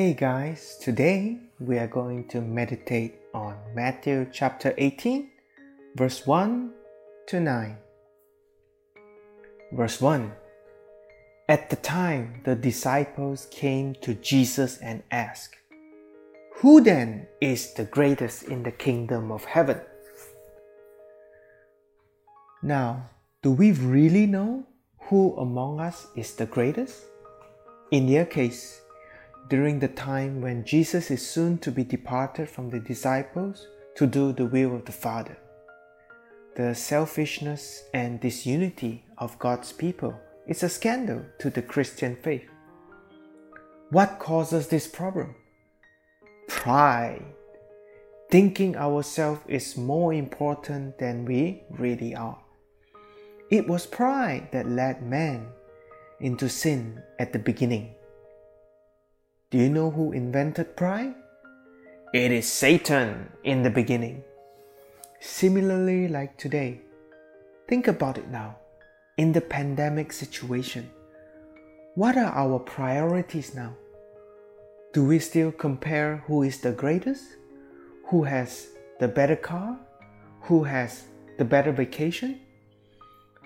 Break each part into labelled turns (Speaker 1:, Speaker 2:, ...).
Speaker 1: Hey guys, today we are going to meditate on Matthew chapter 18, verse 1 to 9. Verse 1 At the time, the disciples came to Jesus and asked, Who then is the greatest in the kingdom of heaven? Now, do we really know who among us is the greatest? In their case, during the time when Jesus is soon to be departed from the disciples to do the will of the Father. The selfishness and disunity of God's people is a scandal to the Christian faith. What causes this problem? Pride. Thinking ourselves is more important than we really are. It was pride that led man into sin at the beginning. Do you know who invented pride? It is Satan in the beginning. Similarly, like today, think about it now. In the pandemic situation, what are our priorities now? Do we still compare who is the greatest? Who has the better car? Who has the better vacation?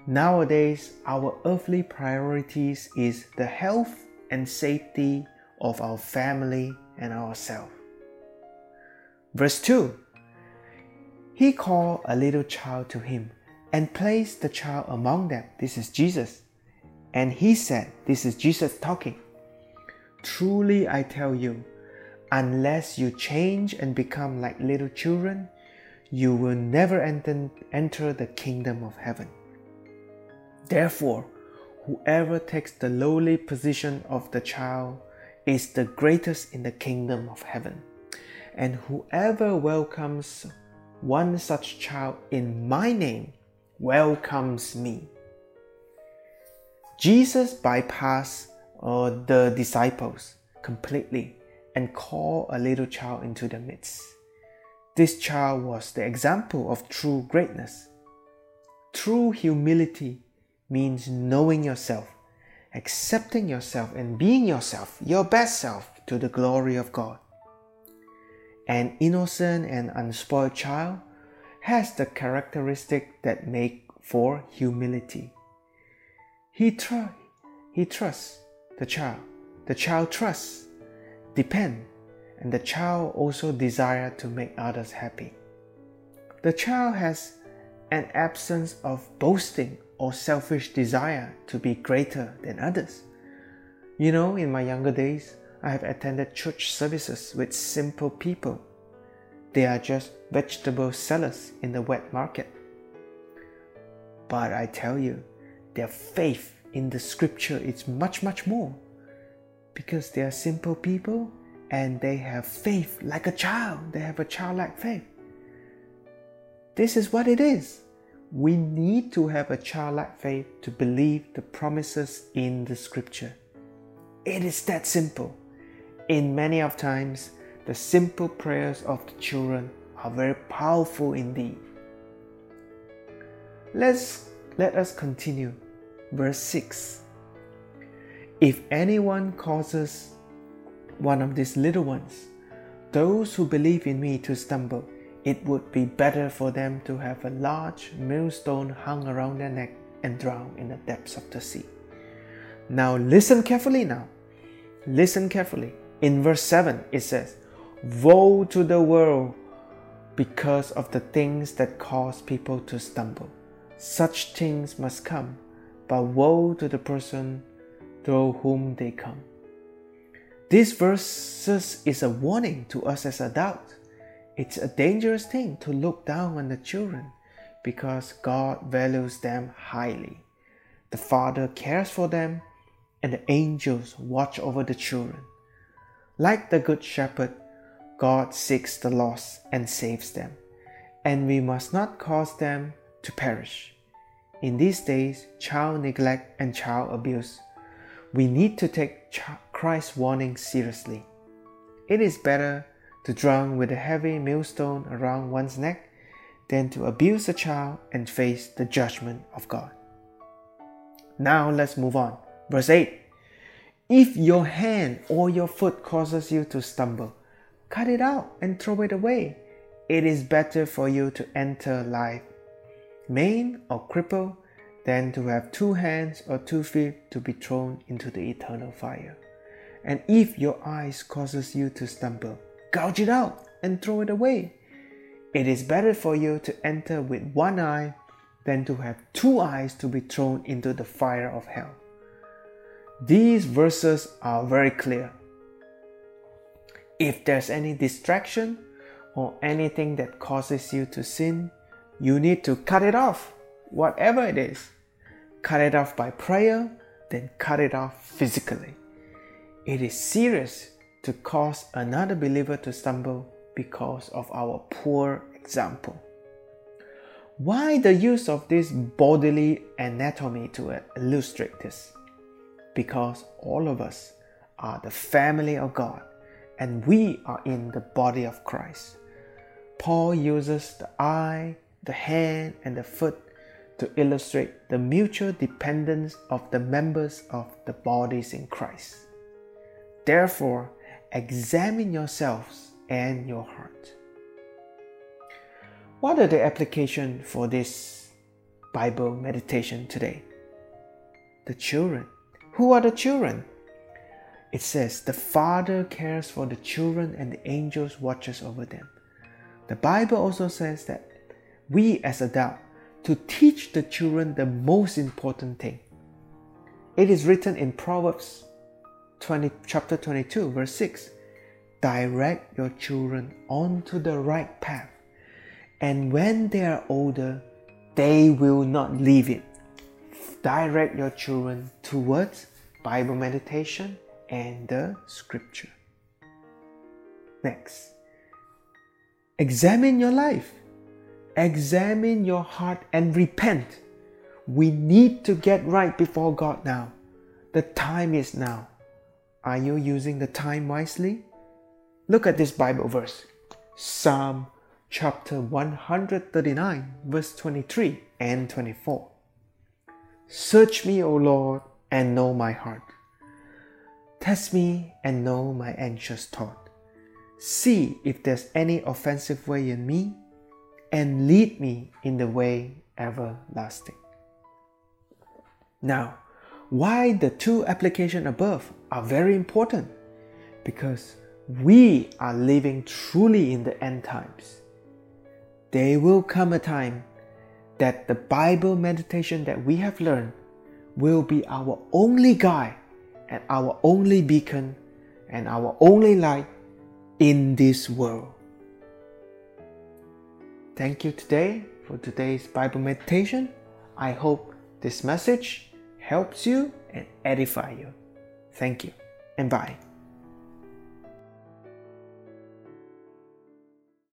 Speaker 1: Nowadays, our earthly priorities is the health and safety of our family and ourselves. Verse 2 He called a little child to him and placed the child among them. This is Jesus. And he said, This is Jesus talking. Truly I tell you, unless you change and become like little children, you will never enter, enter the kingdom of heaven. Therefore, whoever takes the lowly position of the child is the greatest in the kingdom of heaven. And whoever welcomes one such child in my name welcomes me. Jesus bypassed uh, the disciples completely and called a little child into the midst. This child was the example of true greatness. True humility means knowing yourself accepting yourself and being yourself, your best self, to the glory of God. An innocent and unspoiled child has the characteristic that make for humility. He try, he trusts the child. The child trusts, depend, and the child also desire to make others happy. The child has an absence of boasting or selfish desire to be greater than others. You know, in my younger days, I have attended church services with simple people. They are just vegetable sellers in the wet market. But I tell you, their faith in the scripture is much, much more because they are simple people and they have faith like a child. They have a childlike faith. This is what it is. We need to have a childlike faith to believe the promises in the scripture. It is that simple. In many of times, the simple prayers of the children are very powerful indeed. Let's let us continue. Verse 6. If anyone causes one of these little ones, those who believe in me to stumble, it would be better for them to have a large millstone hung around their neck and drown in the depths of the sea. Now, listen carefully now. Listen carefully. In verse 7, it says, Woe to the world because of the things that cause people to stumble. Such things must come, but woe to the person through whom they come. This verse is a warning to us as adults it's a dangerous thing to look down on the children because God values them highly. The Father cares for them, and the angels watch over the children. Like the Good Shepherd, God seeks the lost and saves them, and we must not cause them to perish. In these days, child neglect and child abuse, we need to take Christ's warning seriously. It is better to drown with a heavy millstone around one's neck than to abuse a child and face the judgment of God. Now let's move on. Verse 8 If your hand or your foot causes you to stumble, cut it out and throw it away. It is better for you to enter life maimed or crippled than to have two hands or two feet to be thrown into the eternal fire. And if your eyes causes you to stumble, gouge it out and throw it away. It is better for you to enter with one eye than to have two eyes to be thrown into the fire of hell. These verses are very clear. If there's any distraction or anything that causes you to sin, you need to cut it off, whatever it is. Cut it off by prayer, then cut it off physically. It is serious to cause another believer to stumble because of our poor example. Why the use of this bodily anatomy to illustrate this? Because all of us are the family of God and we are in the body of Christ. Paul uses the eye, the hand, and the foot to illustrate the mutual dependence of the members of the bodies in Christ. Therefore, examine yourselves and your heart. What are the applications for this Bible meditation today? The children. Who are the children? It says, The Father cares for the children and the angels watches over them. The Bible also says that we as adults to teach the children the most important thing. It is written in Proverbs 20, chapter 22, verse 6 Direct your children onto the right path, and when they are older, they will not leave it. Direct your children towards Bible meditation and the scripture. Next, examine your life examine your heart and repent. We need to get right before God now. The time is now. Are you using the time wisely? Look at this Bible verse Psalm chapter 139, verse 23 and 24. Search me, O Lord, and know my heart. Test me and know my anxious thought. See if there's any offensive way in me and lead me in the way everlasting. Now, why the two applications above are very important? Because we are living truly in the end times. There will come a time that the Bible meditation that we have learned will be our only guide and our only beacon and our only light in this world. Thank you today for today's Bible meditation. I hope this message helps you and edify you. Thank you and bye.